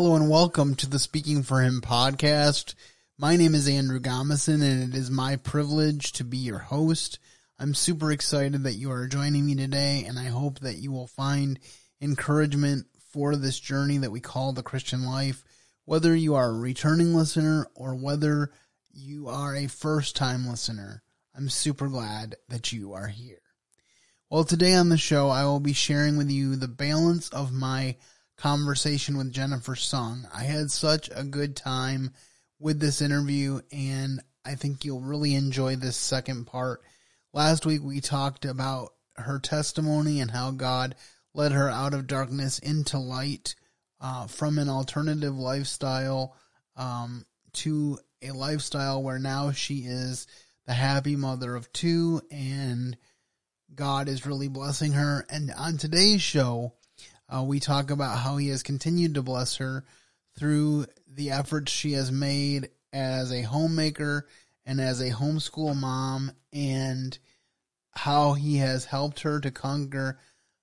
Hello and welcome to the Speaking for Him podcast. My name is Andrew Gomison and it is my privilege to be your host. I'm super excited that you are joining me today and I hope that you will find encouragement for this journey that we call the Christian life, whether you are a returning listener or whether you are a first time listener. I'm super glad that you are here. Well, today on the show, I will be sharing with you the balance of my conversation with Jennifer Sung. I had such a good time with this interview, and I think you'll really enjoy this second part. Last week, we talked about her testimony and how God led her out of darkness into light uh, from an alternative lifestyle um, to a lifestyle where now she is the happy mother of two and God is really blessing her. And on today's show, uh, we talk about how he has continued to bless her through the efforts she has made as a homemaker and as a homeschool mom and how he has helped her to conquer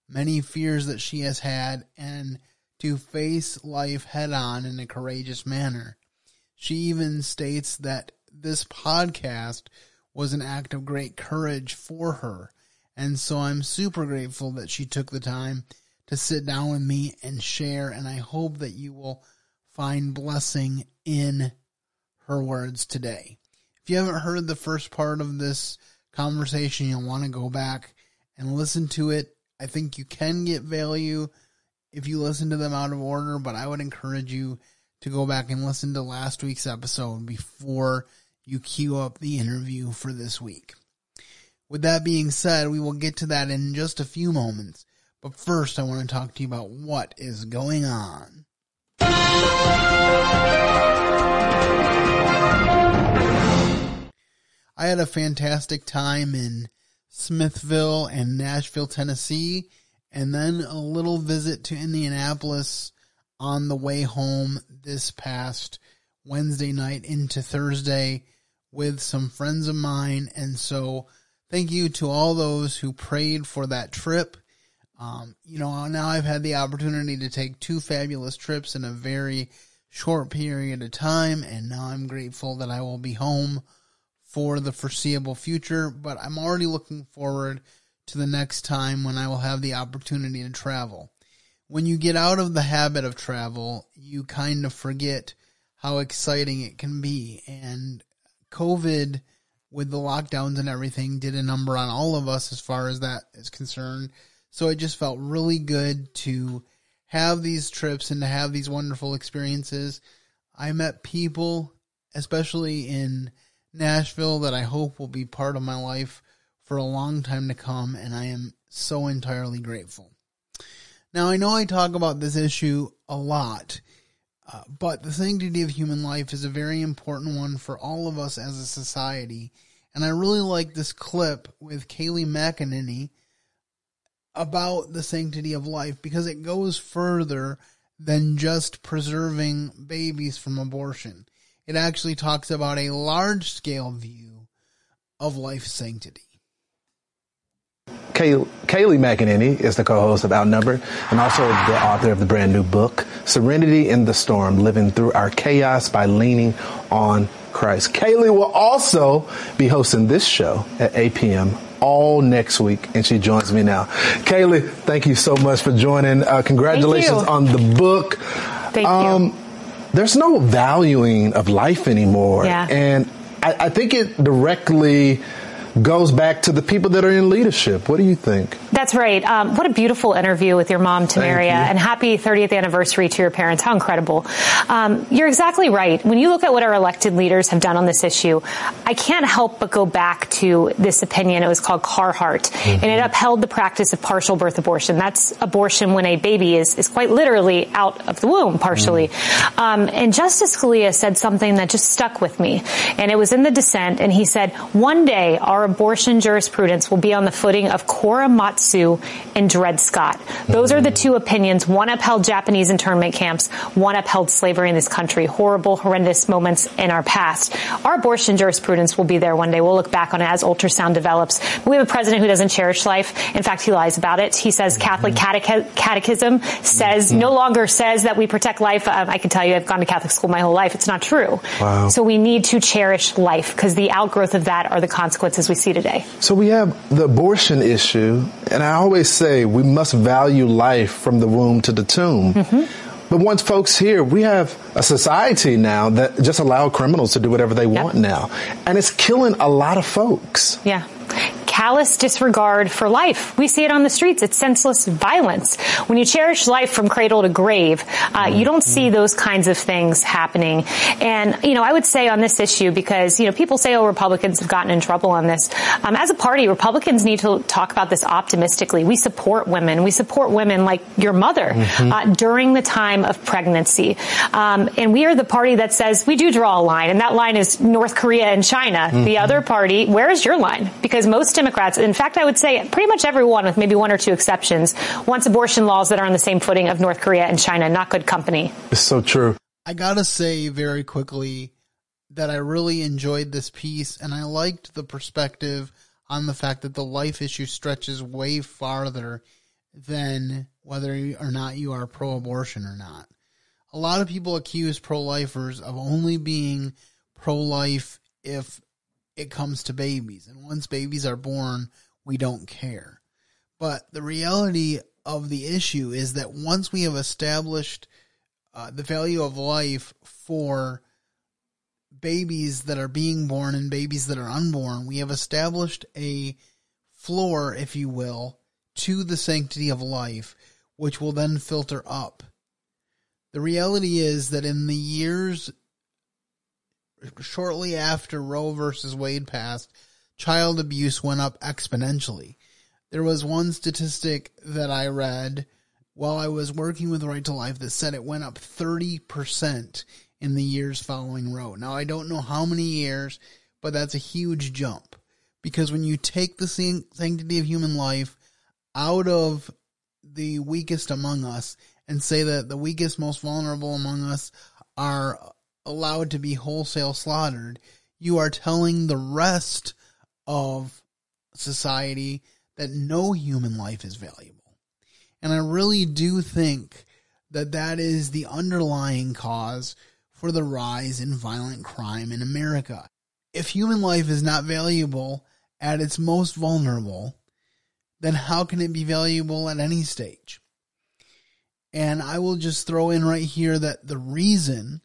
many fears that she has had and to face life head on in a courageous manner. She even states that this podcast was an act of great courage for her. And so I'm super grateful that she took the time to sit down with me and share. And I hope that you will find blessing in her words today. If you haven't heard the first part of this conversation, you'll want to go back and listen to it. I think you can get value if you listen to them out of order, but I would encourage you to go back and listen to last week's episode before you queue up the interview for this week. With that being said, we will get to that in just a few moments. But first, I want to talk to you about what is going on. I had a fantastic time in Smithville and Nashville, Tennessee, and then a little visit to Indianapolis on the way home this past Wednesday night into Thursday with some friends of mine. And so thank you to all those who prayed for that trip. Um, you know, now I've had the opportunity to take two fabulous trips in a very short period of time, and now I'm grateful that I will be home for the foreseeable future. But I'm already looking forward to the next time when I will have the opportunity to travel. When you get out of the habit of travel, you kind of forget how exciting it can be. And COVID, with the lockdowns and everything, did a number on all of us as far as that is concerned so it just felt really good to have these trips and to have these wonderful experiences. I met people, especially in Nashville, that I hope will be part of my life for a long time to come, and I am so entirely grateful. Now, I know I talk about this issue a lot, uh, but the sanctity of human life is a very important one for all of us as a society. And I really like this clip with Kayleigh McEnany about the sanctity of life because it goes further than just preserving babies from abortion. It actually talks about a large scale view of life sanctity. Kay- Kayleigh McEnany is the co-host of Outnumbered and also the author of the brand new book, Serenity in the Storm, Living Through Our Chaos by Leaning on Christ. Kayleigh will also be hosting this show at 8 p.m all next week, and she joins me now. Kayleigh, thank you so much for joining. Uh, congratulations on the book. Thank um, you. There's no valuing of life anymore, yeah. and I, I think it directly goes back to the people that are in leadership. What do you think? That's right. Um, what a beautiful interview with your mom, Tamaria, and happy 30th anniversary to your parents. How incredible. Um, you're exactly right. When you look at what our elected leaders have done on this issue, I can't help but go back to this opinion. It was called Carhart, mm-hmm. and it upheld the practice of partial birth abortion. That's abortion when a baby is, is quite literally out of the womb, partially. Mm-hmm. Um, and Justice Scalia said something that just stuck with me, and it was in the dissent, and he said, one day our abortion jurisprudence will be on the footing of Korematsu and Dred Scott. Those are the two opinions. One upheld Japanese internment camps, one upheld slavery in this country. Horrible, horrendous moments in our past. Our abortion jurisprudence will be there one day. We'll look back on it as ultrasound develops. We have a president who doesn't cherish life. In fact, he lies about it. He says Catholic catech- catechism says, no longer says that we protect life. Um, I can tell you, I've gone to Catholic school my whole life. It's not true. Wow. So we need to cherish life because the outgrowth of that are the consequences we see today. So we have the abortion issue, and I always say we must value life from the womb to the tomb. Mm-hmm. But once folks here, we have a society now that just allow criminals to do whatever they Yep. want now. And it's killing a lot of folks. Yeah. Callous disregard for life. We see it on the streets. It's senseless violence. When you cherish life from cradle to grave, uh, you don't see those kinds of things happening. And, you know, I would say on this issue, because, you know, people say, oh, Republicans have gotten in trouble on this. Um, as a party, Republicans need to talk about this optimistically. We support women. We support women like your mother uh, during the time of pregnancy. Um, and we are the party that says we do draw a line, and that line is North Korea and China. The other party, where is your line? Because most Democrats, in fact, I would say pretty much everyone, with maybe one or two exceptions, wants abortion laws that are on the same footing of North Korea and China. Not good company. It's so true. I gotta say very quickly that I really enjoyed this piece and I liked the perspective on the fact that the life issue stretches way farther than whether or not you are pro abortion or not. A lot of people accuse pro lifers of only being pro life if it comes to babies. And once babies are born, we don't care. But the reality of the issue is that once we have established uh, the value of life for babies that are being born and babies that are unborn, we have established a floor, if you will, to the sanctity of life, which will then filter up. The reality is that in the years shortly after Roe versus Wade passed, child abuse went up exponentially. There was one statistic that I read while I was working with Right to Life that said it went up 30% in the years following Roe. Now, I don't know how many years, but that's a huge jump. Because when you take the sanctity of human life out of the weakest among us and say that the weakest, most vulnerable among us are allowed to be wholesale slaughtered, you are telling the rest of society that no human life is valuable. And I really do think that that is the underlying cause for the rise in violent crime in America. If human life is not valuable at its most vulnerable, then how can it be valuable at any stage? And I will just throw in right here that the reason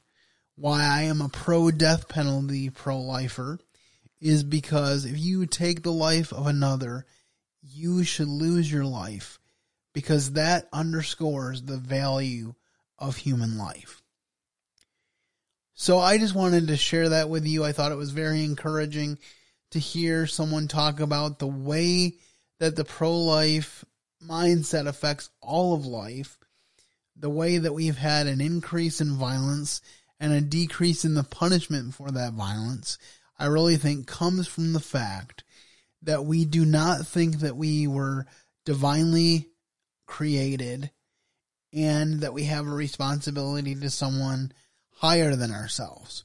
why I am a pro death penalty pro lifer is because if you take the life of another, you should lose your life because that underscores the value of human life. So I just wanted to share that with you. I thought it was very encouraging to hear someone talk about the way that the pro life mindset affects all of life, the way that we've had an increase in violence and a decrease in the punishment for that violence, I really think comes from the fact that we do not think that we were divinely created and that we have a responsibility to someone higher than ourselves.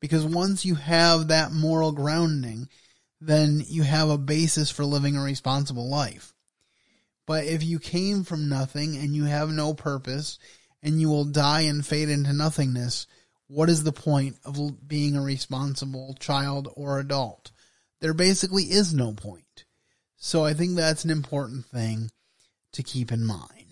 Because once you have that moral grounding, then you have a basis for living a responsible life. But if you came from nothing and you have no purpose and you will die and fade into nothingness, what is the point of being a responsible child or adult? There basically is no point. So I think that's an important thing to keep in mind.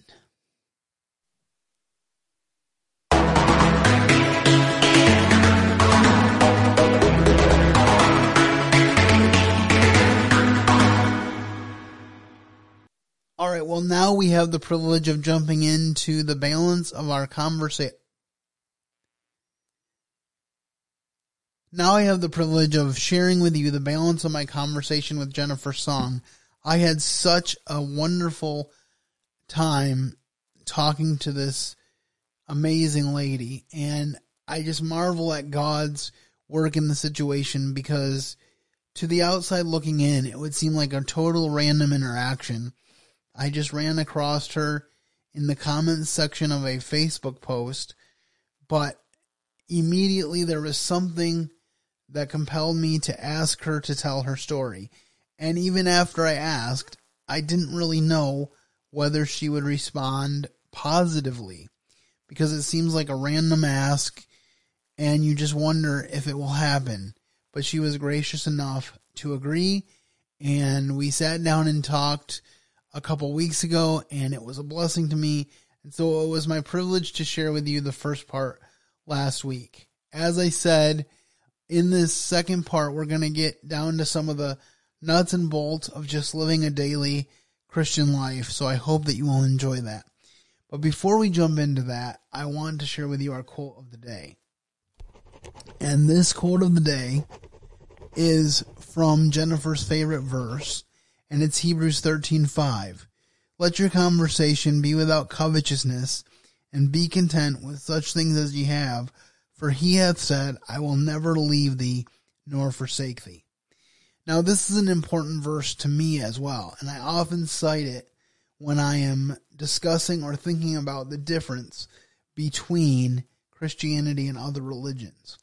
All right, well, now we have the privilege of jumping into the balance of our conversation. Now I have the privilege of sharing with you the balance of my conversation with Jennifer Sung. I had such a wonderful time talking to this amazing lady, and I just marvel at God's work in the situation because To the outside looking in, it would seem like a total random interaction. I just ran across her in the comments section of a Facebook post, but immediately there was something that compelled me to ask her to tell her story. And even after I asked, I didn't really know whether she would respond positively because it seems like a random ask and you just wonder if it will happen. But she was gracious enough to agree and we sat down and talked a couple weeks ago and it was a blessing to me. And so it was my privilege to share with you the first part last week. As I said, in this second part, we're going to get down to some of the nuts and bolts of just living a daily Christian life. So I hope that you will enjoy that. But before we jump into that, I want to share with you our quote of the day. And this quote of the day is from Jennifer's favorite verse, and it's Hebrews 13:5. Let your conversation be without covetousness, and be content with such things as ye have, for he hath said, I will never leave thee nor forsake thee. Now, this is an important verse to me as well, and I often cite it when I am discussing or thinking about the difference between Christianity and other religions.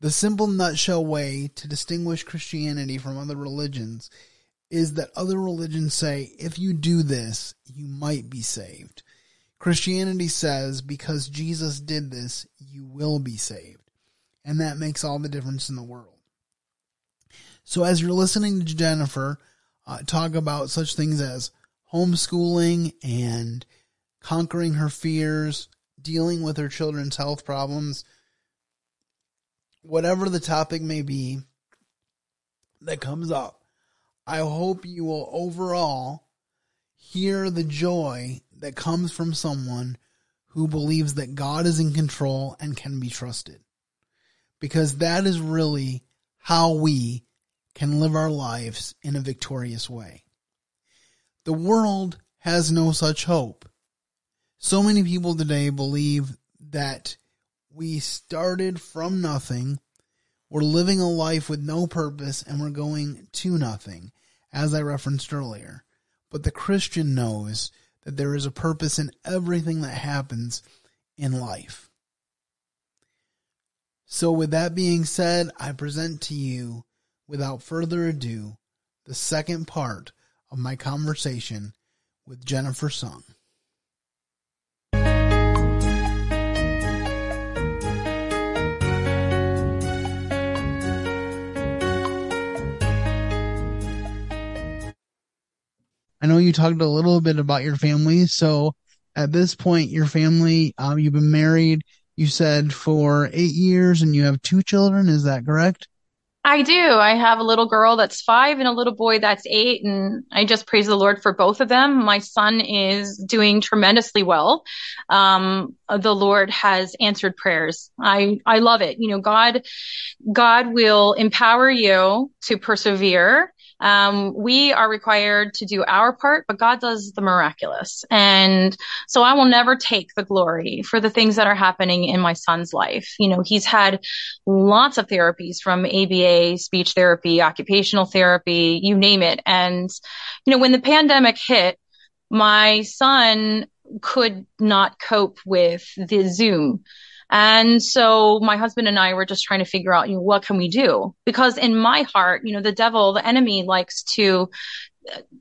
The simple nutshell way to distinguish Christianity from other religions is that other religions say, if you do this, you might be saved. Christianity says, because Jesus did this, you will be saved. And that makes all the difference in the world. So as you're listening to Jennifer uh, talk about such things as homeschooling and conquering her fears, dealing with her children's health problems, whatever the topic may be that comes up, I hope you will overall hear the joy that comes from someone who believes that God is in control and can be trusted. Because that is really how we can live our lives in a victorious way. The world has no such hope. So many people today believe that we started from nothing, we're living a life with no purpose, and we're going to nothing, as I referenced earlier. But the Christian knows that there is a purpose in everything that happens in life. So, with that being said, I present to you without further ado, the second part of my conversation with Jennifer Sung. I know you talked a little bit about your family. So at this point, your family, um, you've been married, you said for eight years and you have two children. Is that correct? I do. I have a little girl that's five and a little boy that's eight, and I just praise the Lord for both of them. My son is doing tremendously well. Um, the Lord has answered prayers. I, I love it. You know, God, God will empower you to persevere um, we are required to do our part, but God does the miraculous. And so I will never take the glory for the things that are happening in my son's life. You know, he's had lots of therapies from ABA, speech therapy, occupational therapy, you name it. And, you know, when the pandemic hit, my son could not cope with the Zoom. And so my husband and I were just trying to figure out, you know, what can we do? Because in my heart, you know, the devil, the enemy likes to,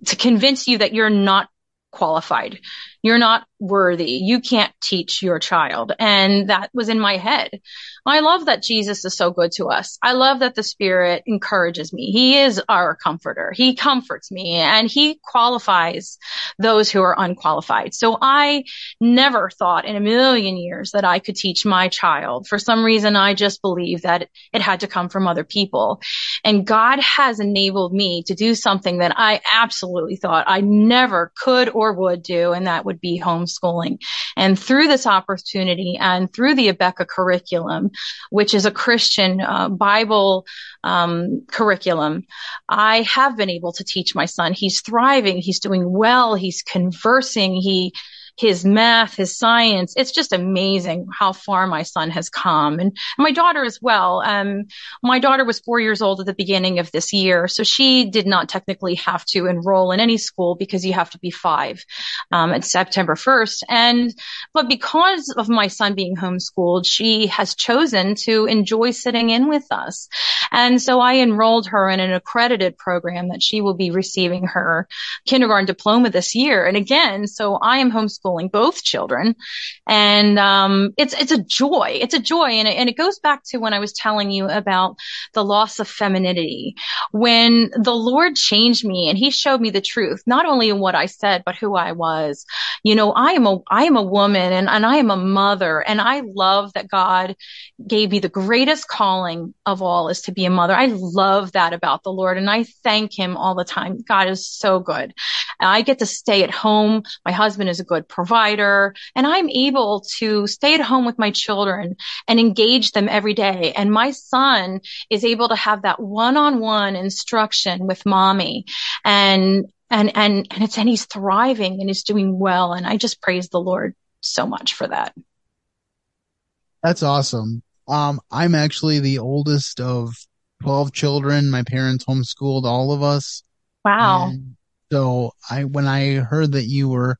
to convince you that you're not qualified. You're not worthy. You can't teach your child. And that was in my head. I love that Jesus is so good to us. I love that the Spirit encourages me. He is our comforter. He comforts me and he qualifies those who are unqualified. So I never thought in a million years that I could teach my child. For some reason, I just believed that it had to come from other people. And God has enabled me to do something that I absolutely thought I never could or would do. And that would be homeschooling. And through this opportunity and through the Abeka curriculum, which is a Christian uh, Bible um, curriculum, I have been able to teach my son. He's thriving. He's doing well. He's conversing. He his math, his science. It's just amazing how far my son has come and my daughter as well. Um, my daughter was four years old at the beginning of this year. So she did not technically have to enroll in any school because you have to be five, um, at September 1st. And, but because of my son being homeschooled, she has chosen to enjoy sitting in with us. And so I enrolled her in an accredited program that she will be receiving her kindergarten diploma this year. And again, so I am homeschooling both children and, um, it's, it's a joy. It's a joy. And it, and it goes back to when I was telling you about the loss of femininity. When the Lord changed me and he showed me the truth, not only in what I said, but who I was. You know, I am a, I am a woman and, and I am a mother and I love that God gave me the greatest calling of all is to be a mother. I love that about the Lord and I thank him all the time. God is so good. I get to stay at home. My husband is a good provider and I'm able to stay at home with my children and engage them every day. And my son is able to have that one-on-one instruction with mommy and and and and it's and he's thriving and he's doing well and I just praise the Lord so much for that. That's awesome. Um, I'm actually the oldest of 12 children. My parents homeschooled all of us. Wow. And so I, when I heard that you were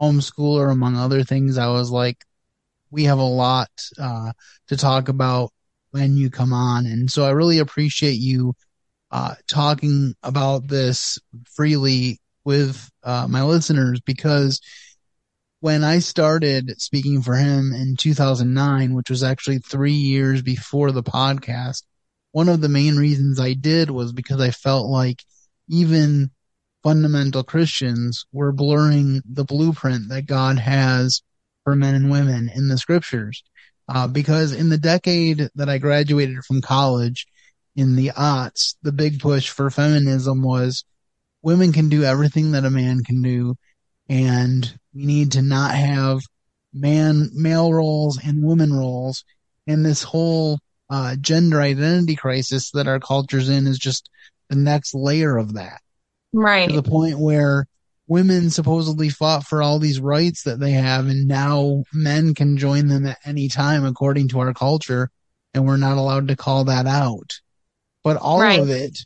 homeschooler, among other things, I was like, we have a lot, uh, to talk about when you come on. And so I really appreciate you, uh, talking about this freely with, uh, my listeners because when I started speaking for him in 2009, which was actually three years before the podcast, one of the main reasons I did was because I felt like even fundamental Christians were blurring the blueprint that God has for men and women in the scriptures. Uh, because in the decade that I graduated from college in the aughts, the big push for feminism was women can do everything that a man can do and we need to not have man male roles and woman roles and this whole uh, gender identity crisis that our culture's in is just the next layer of that right to the point where women supposedly fought for all these rights that they have and now men can join them at any time according to our culture and we're not allowed to call that out but all right. of it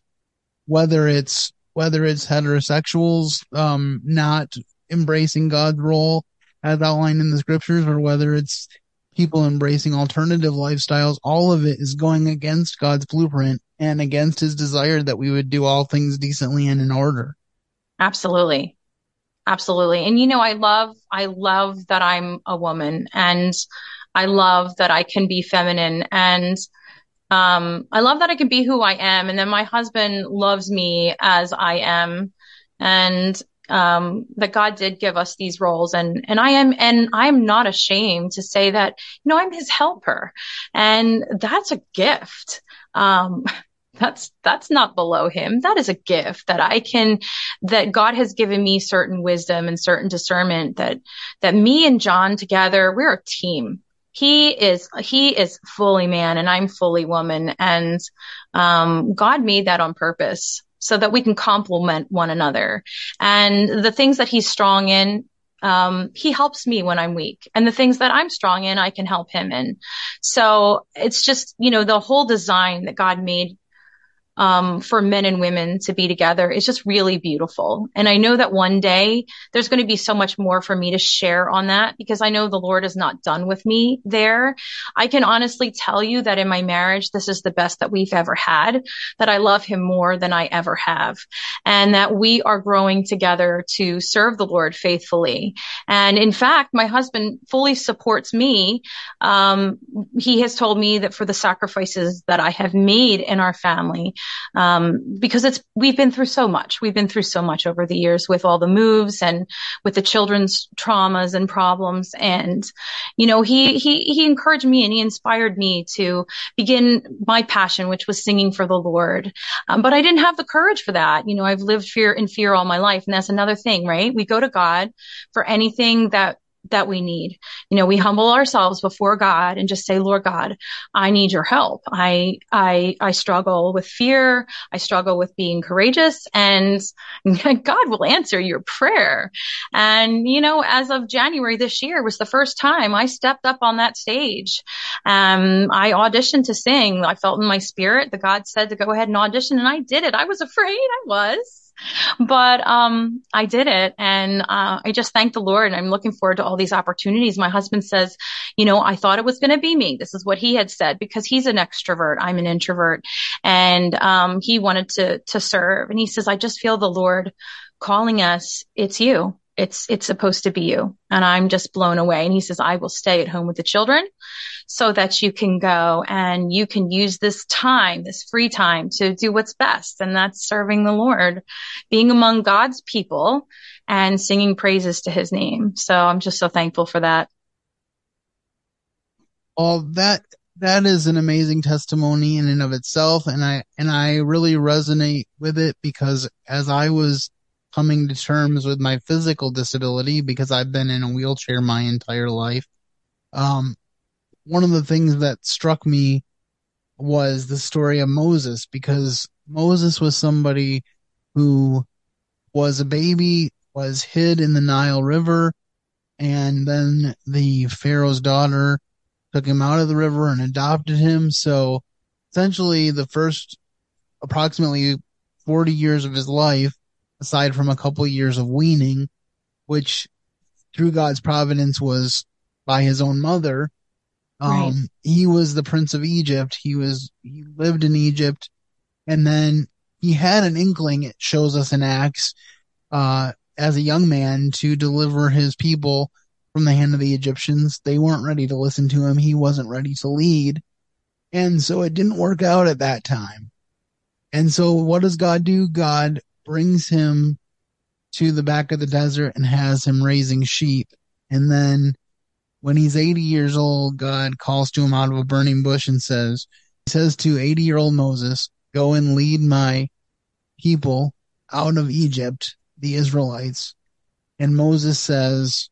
whether it's whether it's heterosexuals um not embracing God's role as outlined in the scriptures or whether it's people embracing alternative lifestyles, all of it is going against God's blueprint and against his desire that we would do all things decently and in order. Absolutely. Absolutely. And you know, I love, I love that I'm a woman and I love that I can be feminine and um, I love that I can be who I am. And then my husband loves me as I am. And um, that God did give us these roles and, and I am, and I'm not ashamed to say that, you know, I'm his helper and that's a gift. Um, that's that's not below him that is a gift that i can that god has given me certain wisdom and certain discernment that that me and john together we're a team he is he is fully man and i'm fully woman and um god made that on purpose so that we can complement one another. And the things that he's strong in, um, he helps me when I'm weak and the things that I'm strong in, I can help him in. So it's just, you know, the whole design that God made um, for men and women to be together is just really beautiful. And I know that one day there's going to be so much more for me to share on that because I know the Lord is not done with me there. I can honestly tell you that in my marriage, this is the best that we've ever had, that I love him more than I ever have, and that we are growing together to serve the Lord faithfully. And in fact, my husband fully supports me. Um, he has told me that for the sacrifices that I have made in our family, um, because it's we've been through so much. We've been through so much over the years with all the moves and with the children's traumas and problems. And you know, he he he encouraged me and he inspired me to begin my passion, which was singing for the Lord. Um, but I didn't have the courage for that. You know, I've lived fear in fear all my life, and that's another thing, right? We go to God for anything that that we need. You know, we humble ourselves before God and just say, Lord God, I need your help. I, I, I struggle with fear. I struggle with being courageous and God will answer your prayer. And, you know, as of January this year was the first time I stepped up on that stage. Um, I auditioned to sing. I felt in my spirit that God said to go ahead and audition and I did it. I was afraid. I was but um, I did it, and uh, I just thank the Lord. And I'm looking forward to all these opportunities. My husband says, you know, I thought it was going to be me. This is what he had said because he's an extrovert. I'm an introvert, and um, he wanted to to serve. And he says, I just feel the Lord calling us. It's you. It's it's supposed to be you. And I'm just blown away. And he says, I will stay at home with the children so that you can go and you can use this time, this free time to do what's best. And that's serving the Lord, being among God's people and singing praises to his name. So I'm just so thankful for that. Well, that, that is an amazing testimony in and of itself. And I, and I really resonate with it because as I was coming to terms with my physical disability because I've been in a wheelchair my entire life, um, one of the things that struck me was the story of Moses because Moses was somebody who was a baby, was hid in the Nile River, and then the Pharaoh's daughter took him out of the river and adopted him. So essentially the first approximately 40 years of his life, aside from a couple years of weaning, which through God's providence was by his own mother, um, right. he was the prince of Egypt. He was, he lived in Egypt and then he had an inkling, it shows us in Acts, uh, as a young man to deliver his people from the hand of the Egyptians. They weren't ready to listen to him. He wasn't ready to lead. And so it didn't work out at that time. And so what does God do? God brings him to the back of the desert and has him raising sheep. And then when he's 80 years old, God calls to him out of a burning bush and says, he says to 80 year old Moses, go and lead my people out of Egypt, the Israelites. And Moses says,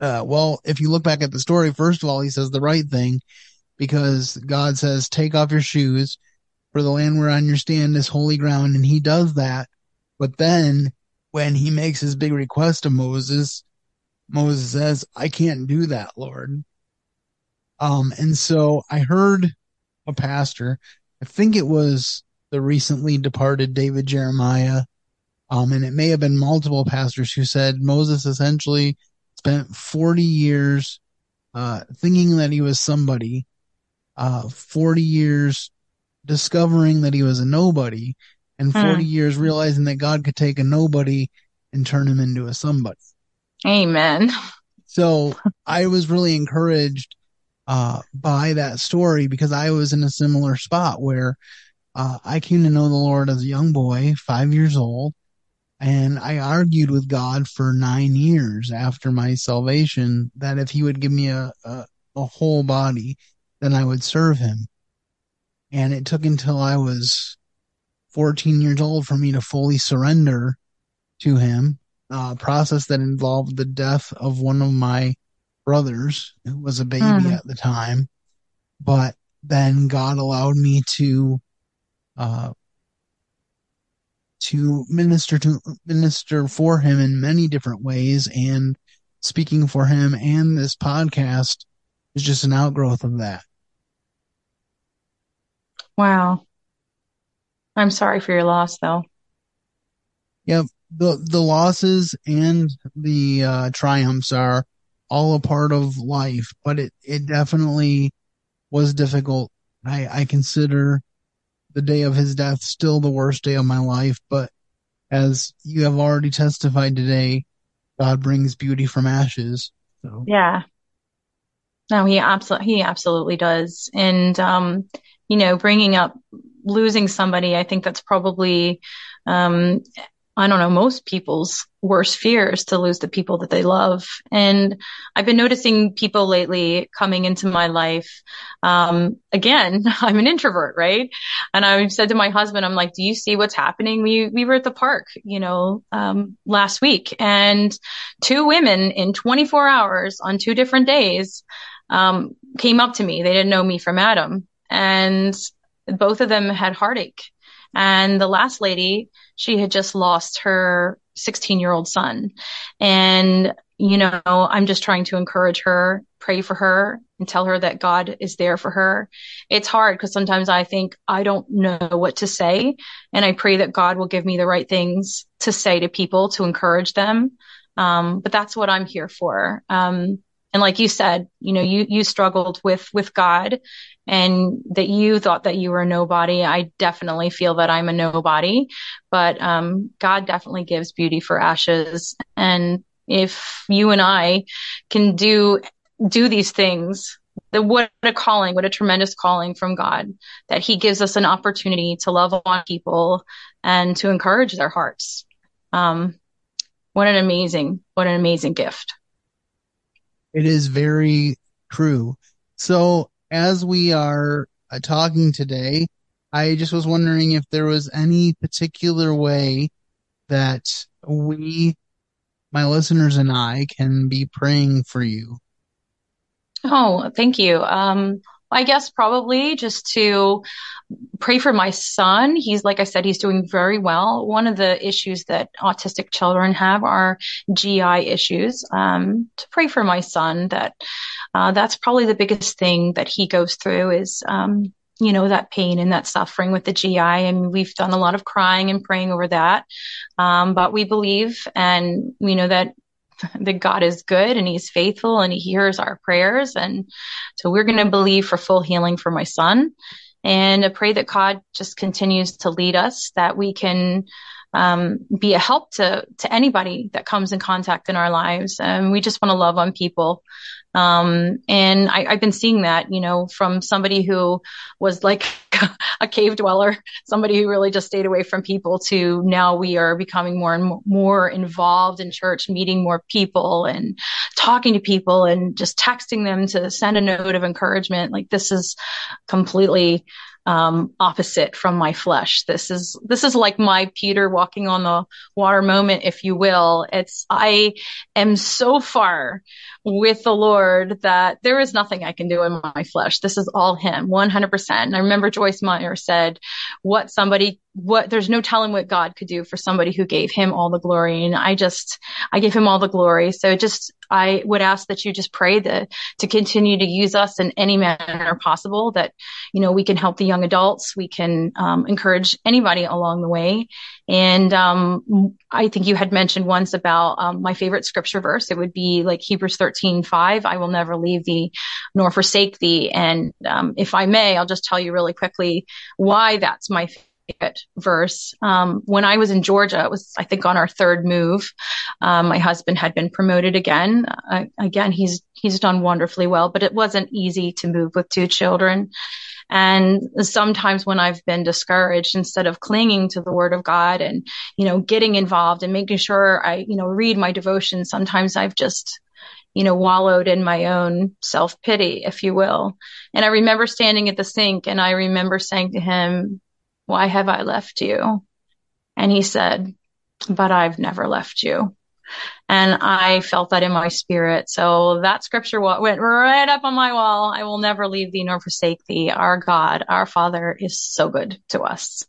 uh, well, if you look back at the story, first of all, he says the right thing because God says, take off your shoes for the land whereon you stand is holy ground. And he does that. But then when he makes his big request to Moses, Moses says, I can't do that, Lord. Um, and so I heard a pastor, I think it was the recently departed David Jeremiah, um, and it may have been multiple pastors who said Moses essentially spent 40 years, uh, thinking that he was somebody, uh, 40 years discovering that he was a nobody, and 40 hmm. years realizing that God could take a nobody and turn him into a somebody. Amen. So I was really encouraged uh, by that story because I was in a similar spot where uh, I came to know the Lord as a young boy, five years old, and I argued with God for nine years after my salvation that if He would give me a, a, a whole body, then I would serve Him. And it took until I was 14 years old for me to fully surrender to Him uh, process that involved the death of one of my brothers who was a baby mm. at the time. But then God allowed me to, uh, to minister to minister for him in many different ways and speaking for him and this podcast is just an outgrowth of that. Wow. I'm sorry for your loss though. Yep the the losses and the uh, triumphs are all a part of life, but it it definitely was difficult. I I consider the day of his death still the worst day of my life, but as you have already testified today, God brings beauty from ashes. So. Yeah. No, he absolutely he absolutely does, and um, you know, bringing up losing somebody, I think that's probably um I don't know, most people's worst fears to lose the people that they love. And I've been noticing people lately coming into my life. Um, again, I'm an introvert, right? And I said to my husband, I'm like, do you see what's happening? We, we were at the park, you know, um, last week and two women in 24 hours on two different days, um, came up to me. They didn't know me from Adam and both of them had heartache. And the last lady, she had just lost her 16 year old son. And, you know, I'm just trying to encourage her, pray for her and tell her that God is there for her. It's hard because sometimes I think I don't know what to say. And I pray that God will give me the right things to say to people to encourage them. Um, but that's what I'm here for. Um, and like you said, you know, you, you struggled with, with God and that you thought that you were a nobody. I definitely feel that I'm a nobody, but, um, God definitely gives beauty for ashes. And if you and I can do, do these things, the, what a calling, what a tremendous calling from God that he gives us an opportunity to love on people and to encourage their hearts. Um, what an amazing, what an amazing gift. It is very true. So as we are uh, talking today, I just was wondering if there was any particular way that we, my listeners and I, can be praying for you. Oh, thank you. Um, I guess probably just to pray for my son. He's, like I said, he's doing very well. One of the issues that autistic children have are GI issues. Um, to pray for my son that, uh, that's probably the biggest thing that he goes through is, um, you know, that pain and that suffering with the GI. And we've done a lot of crying and praying over that. Um, but we believe and we know that that God is good and he's faithful and he hears our prayers. And so we're going to believe for full healing for my son and I pray that God just continues to lead us, that we can um, be a help to to anybody that comes in contact in our lives. And we just want to love on people. Um, and I, have been seeing that, you know, from somebody who was like a cave dweller, somebody who really just stayed away from people to now we are becoming more and more involved in church, meeting more people and talking to people and just texting them to send a note of encouragement. Like this is completely um, opposite from my flesh. This is this is like my Peter walking on the water moment, if you will. It's I am so far with the Lord that there is nothing I can do in my flesh. This is all Him, 100%. And I remember Joyce Meyer said, "What somebody what there's no telling what God could do for somebody who gave him all the glory. And I just, I gave him all the glory. So just, I would ask that you just pray that to continue to use us in any manner possible that, you know, we can help the young adults. We can, um, encourage anybody along the way. And, um, I think you had mentioned once about, um, my favorite scripture verse. It would be like Hebrews 13, 5. I will never leave thee nor forsake thee. And, um, if I may, I'll just tell you really quickly why that's my verse. Um, when I was in Georgia, it was, I think, on our third move. Um, my husband had been promoted again. Uh, again, he's, he's done wonderfully well, but it wasn't easy to move with two children. And sometimes when I've been discouraged, instead of clinging to the word of God and, you know, getting involved and making sure I, you know, read my devotion, sometimes I've just, you know, wallowed in my own self pity, if you will. And I remember standing at the sink and I remember saying to him, why have I left you? And he said, but I've never left you. And I felt that in my spirit. So that scripture went right up on my wall. I will never leave thee nor forsake thee. Our God, our Father is so good to us.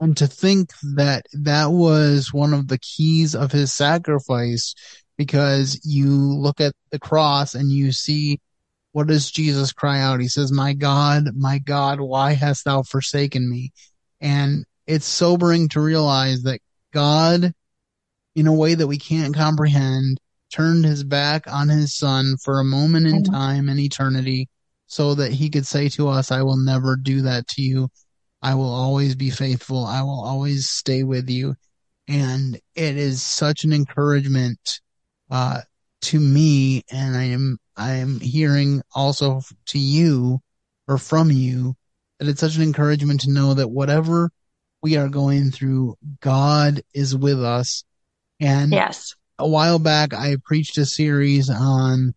And to think that that was one of the keys of his sacrifice because you look at the cross and you see what does Jesus cry out? He says, My God, my God, why hast thou forsaken me? And it's sobering to realize that God, in a way that we can't comprehend, turned his back on his son for a moment in time and eternity so that he could say to us, I will never do that to you. I will always be faithful. I will always stay with you. And it is such an encouragement, uh, to me. And I am I'm hearing also to you or from you that it's such an encouragement to know that whatever we are going through, God is with us. And yes, a while back, I preached a series on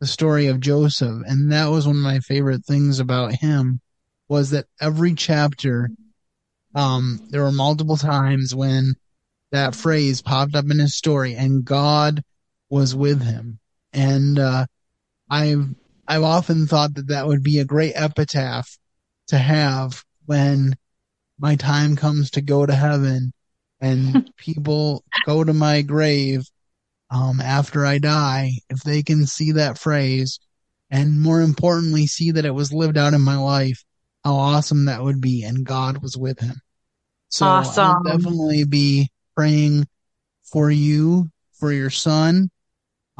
the story of Joseph, and that was one of my favorite things about him was that every chapter, um, there were multiple times when that phrase popped up in his story, and God was with him. And uh, I've I've often thought that that would be a great epitaph to have when my time comes to go to heaven and people go to my grave um, after I die, if they can see that phrase and more importantly, see that it was lived out in my life, how awesome that would be. And God was with him. So awesome. I'll definitely be praying for you, for your son.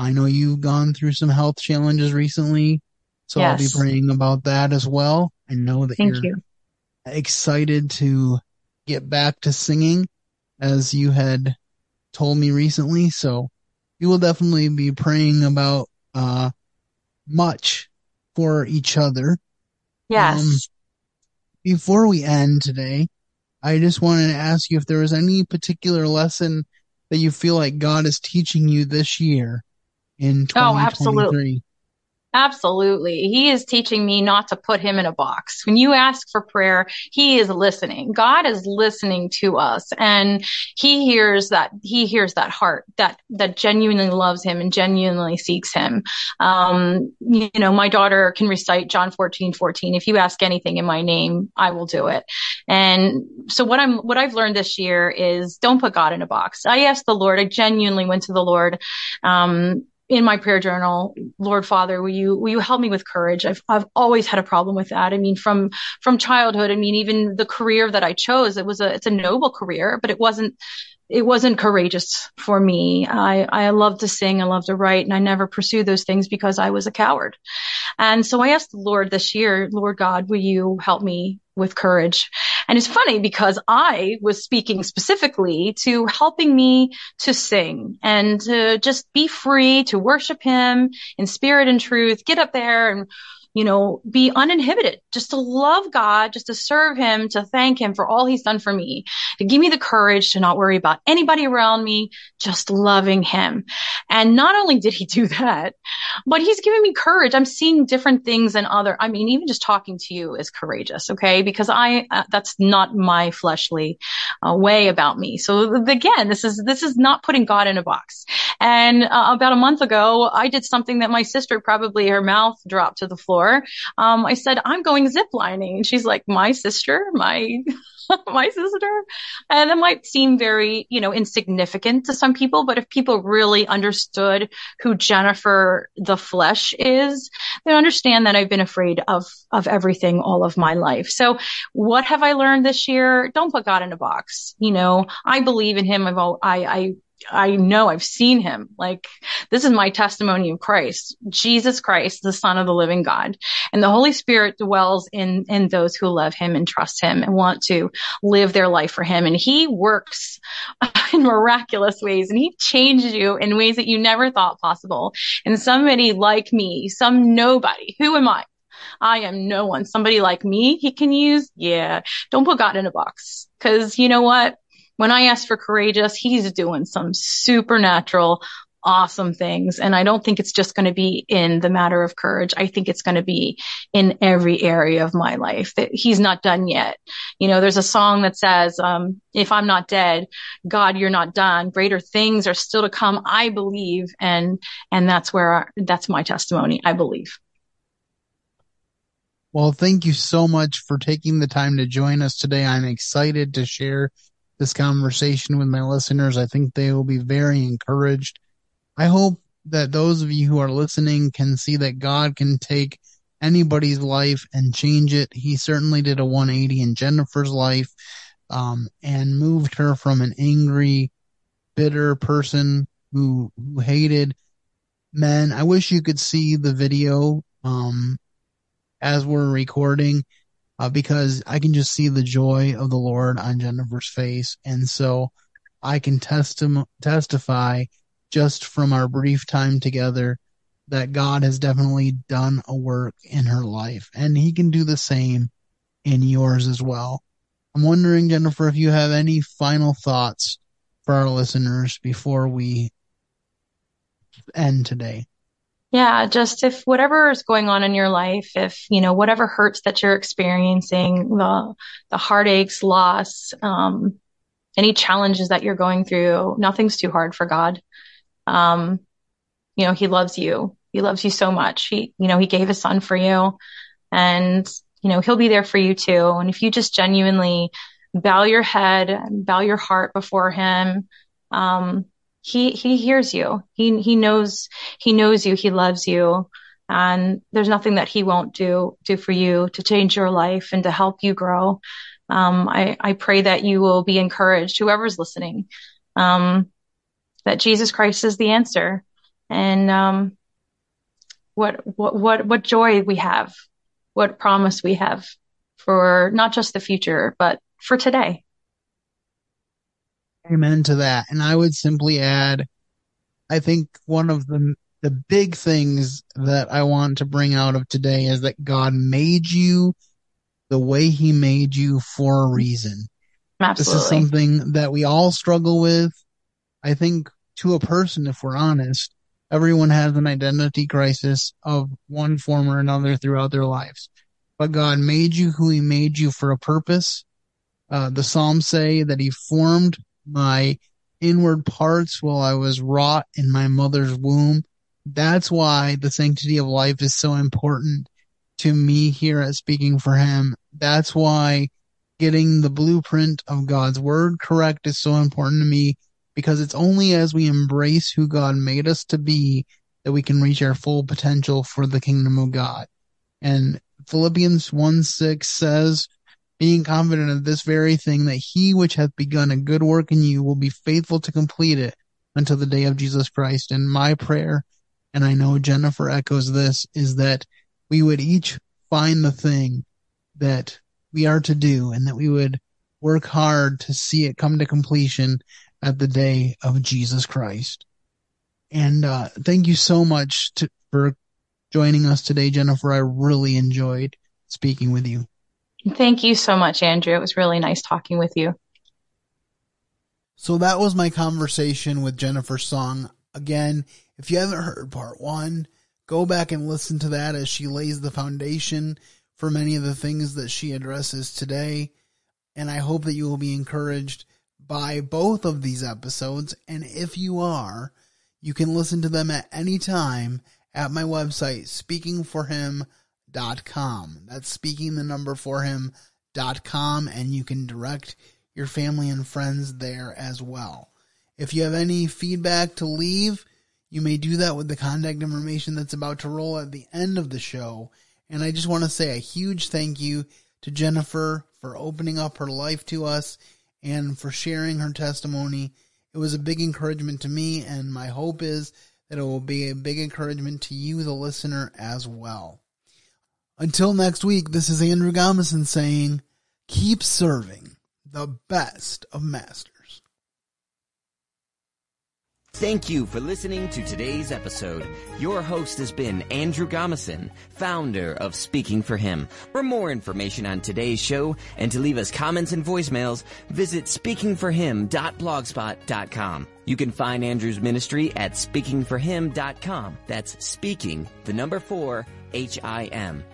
I know you've gone through some health challenges recently. So yes. I'll be praying about that as well. I know that Thank you're you. excited to get back to singing as you had told me recently. So we will definitely be praying about uh, much for each other. Yes. Um, before we end today, I just wanted to ask you if there was any particular lesson that you feel like God is teaching you this year in 2023. Oh, absolutely. Absolutely. He is teaching me not to put him in a box. When you ask for prayer, he is listening. God is listening to us and he hears that, he hears that heart that, that genuinely loves him and genuinely seeks him. Um, you know, my daughter can recite John 14, 14. If you ask anything in my name, I will do it. And so what I'm, what I've learned this year is don't put God in a box. I asked the Lord, I genuinely went to the Lord, um, in my prayer journal, Lord Father, will you, will you help me with courage? I've, I've always had a problem with that. I mean, from, from childhood, I mean, even the career that I chose, it was a, it's a noble career, but it wasn't, it wasn't courageous for me. I, I love to sing. I love to write and I never pursued those things because I was a coward. And so I asked the Lord this year, Lord God, will you help me with courage? And it's funny because I was speaking specifically to helping me to sing and to just be free to worship him in spirit and truth, get up there and you know, be uninhibited, just to love God, just to serve him, to thank him for all he's done for me, to give me the courage to not worry about anybody around me, just loving him. And not only did he do that, but he's giving me courage. I'm seeing different things than other, I mean, even just talking to you is courageous. Okay. Because I, uh, that's not my fleshly uh, way about me. So again, this is, this is not putting God in a box. And uh, about a month ago, I did something that my sister probably her mouth dropped to the floor before. Um, I said, I'm going ziplining. And she's like, my sister, my, my sister. And it might seem very, you know, insignificant to some people, but if people really understood who Jennifer the flesh is, they understand that I've been afraid of, of everything all of my life. So what have I learned this year? Don't put God in a box. You know, I believe in him. I've, all, I, I I know I've seen him. Like this is my testimony of Christ, Jesus Christ, the son of the living God. And the Holy Spirit dwells in, in those who love him and trust him and want to live their life for him. And he works in miraculous ways and he changes you in ways that you never thought possible. And somebody like me, some nobody, who am I? I am no one. Somebody like me, he can use. Yeah. Don't put God in a box. Cause you know what? When I ask for courageous, he's doing some supernatural, awesome things. And I don't think it's just going to be in the matter of courage. I think it's going to be in every area of my life that he's not done yet. You know, there's a song that says, um, if I'm not dead, God, you're not done. Greater things are still to come. I believe. And, and that's where, our, that's my testimony. I believe. Well, thank you so much for taking the time to join us today. I'm excited to share this conversation with my listeners. I think they will be very encouraged. I hope that those of you who are listening can see that God can take anybody's life and change it. He certainly did a 180 in Jennifer's life um, and moved her from an angry, bitter person who, who hated men. I wish you could see the video um, as we're recording uh, because I can just see the joy of the Lord on Jennifer's face. And so I can testi- testify just from our brief time together that God has definitely done a work in her life and he can do the same in yours as well. I'm wondering, Jennifer, if you have any final thoughts for our listeners before we end today. Yeah, just if whatever is going on in your life, if, you know, whatever hurts that you're experiencing, the, the heartaches, loss, um, any challenges that you're going through, nothing's too hard for God. Um, you know, he loves you. He loves you so much. He, you know, he gave his son for you and, you know, he'll be there for you too. And if you just genuinely bow your head, bow your heart before him, um, he he hears you. He he knows he knows you. He loves you. And there's nothing that he won't do do for you to change your life and to help you grow. Um, I, I pray that you will be encouraged, whoever's listening, um, that Jesus Christ is the answer. And um, what what what what joy we have, what promise we have for not just the future, but for today. Amen to that. And I would simply add, I think one of the the big things that I want to bring out of today is that God made you the way he made you for a reason. Absolutely. This is something that we all struggle with. I think to a person, if we're honest, everyone has an identity crisis of one form or another throughout their lives. But God made you who he made you for a purpose. Uh, the Psalms say that he formed my inward parts while I was wrought in my mother's womb. That's why the sanctity of life is so important to me here at Speaking for Him. That's why getting the blueprint of God's word correct is so important to me because it's only as we embrace who God made us to be that we can reach our full potential for the kingdom of God. And Philippians 1 6 says, being confident of this very thing that he which hath begun a good work in you will be faithful to complete it until the day of Jesus Christ. And my prayer, and I know Jennifer echoes this, is that we would each find the thing that we are to do and that we would work hard to see it come to completion at the day of Jesus Christ. And uh, thank you so much to, for joining us today, Jennifer. I really enjoyed speaking with you. Thank you so much, Andrew. It was really nice talking with you. So that was my conversation with Jennifer Sung. Again, if you haven't heard part one, go back and listen to that as she lays the foundation for many of the things that she addresses today. And I hope that you will be encouraged by both of these episodes. And if you are, you can listen to them at any time at my website, speaking4him.com com. That's speaking the number four him dot com, and you can direct your family and friends there as well. If you have any feedback to leave, you may do that with the contact information that's about to roll at the end of the show. And I just want to say a huge thank you to Jennifer for opening up her life to us and for sharing her testimony. It was a big encouragement to me, and my hope is that it will be a big encouragement to you, the listener, as well. Until next week, this is Andrew Gomison saying, keep serving the best of masters. Thank you for listening to today's episode. Your host has been Andrew Gomison, founder of Speaking for Him. For more information on today's show and to leave us comments and voicemails, visit speakingforhim.blogspot.com. You can find Andrew's ministry at speaking4him.com. That's speaking, the number four, H-I-M.